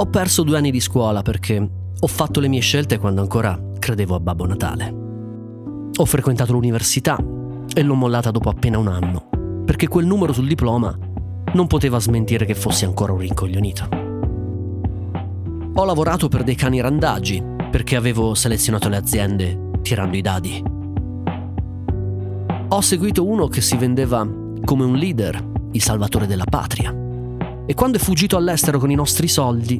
Ho perso due anni di scuola perché ho fatto le mie scelte quando ancora credevo a Babbo Natale. Ho frequentato l'università e l'ho mollata dopo appena un anno, perché quel numero sul diploma non poteva smentire che fossi ancora un rincoglionito. Ho lavorato per dei cani randaggi perché avevo selezionato le aziende tirando i dadi. Ho seguito uno che si vendeva come un leader, il salvatore della patria. E quando è fuggito all'estero con i nostri soldi,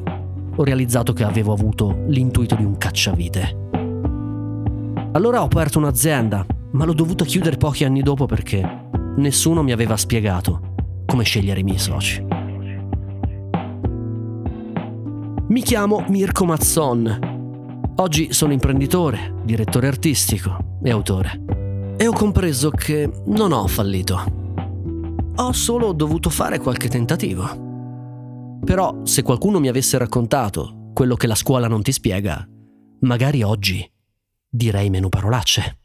ho realizzato che avevo avuto l'intuito di un cacciavite. Allora ho aperto un'azienda, ma l'ho dovuta chiudere pochi anni dopo perché nessuno mi aveva spiegato come scegliere i miei soci. Mi chiamo Mirko Mazzon. Oggi sono imprenditore, direttore artistico e autore. E ho compreso che non ho fallito. Ho solo dovuto fare qualche tentativo. Però se qualcuno mi avesse raccontato quello che la scuola non ti spiega, magari oggi direi meno parolacce.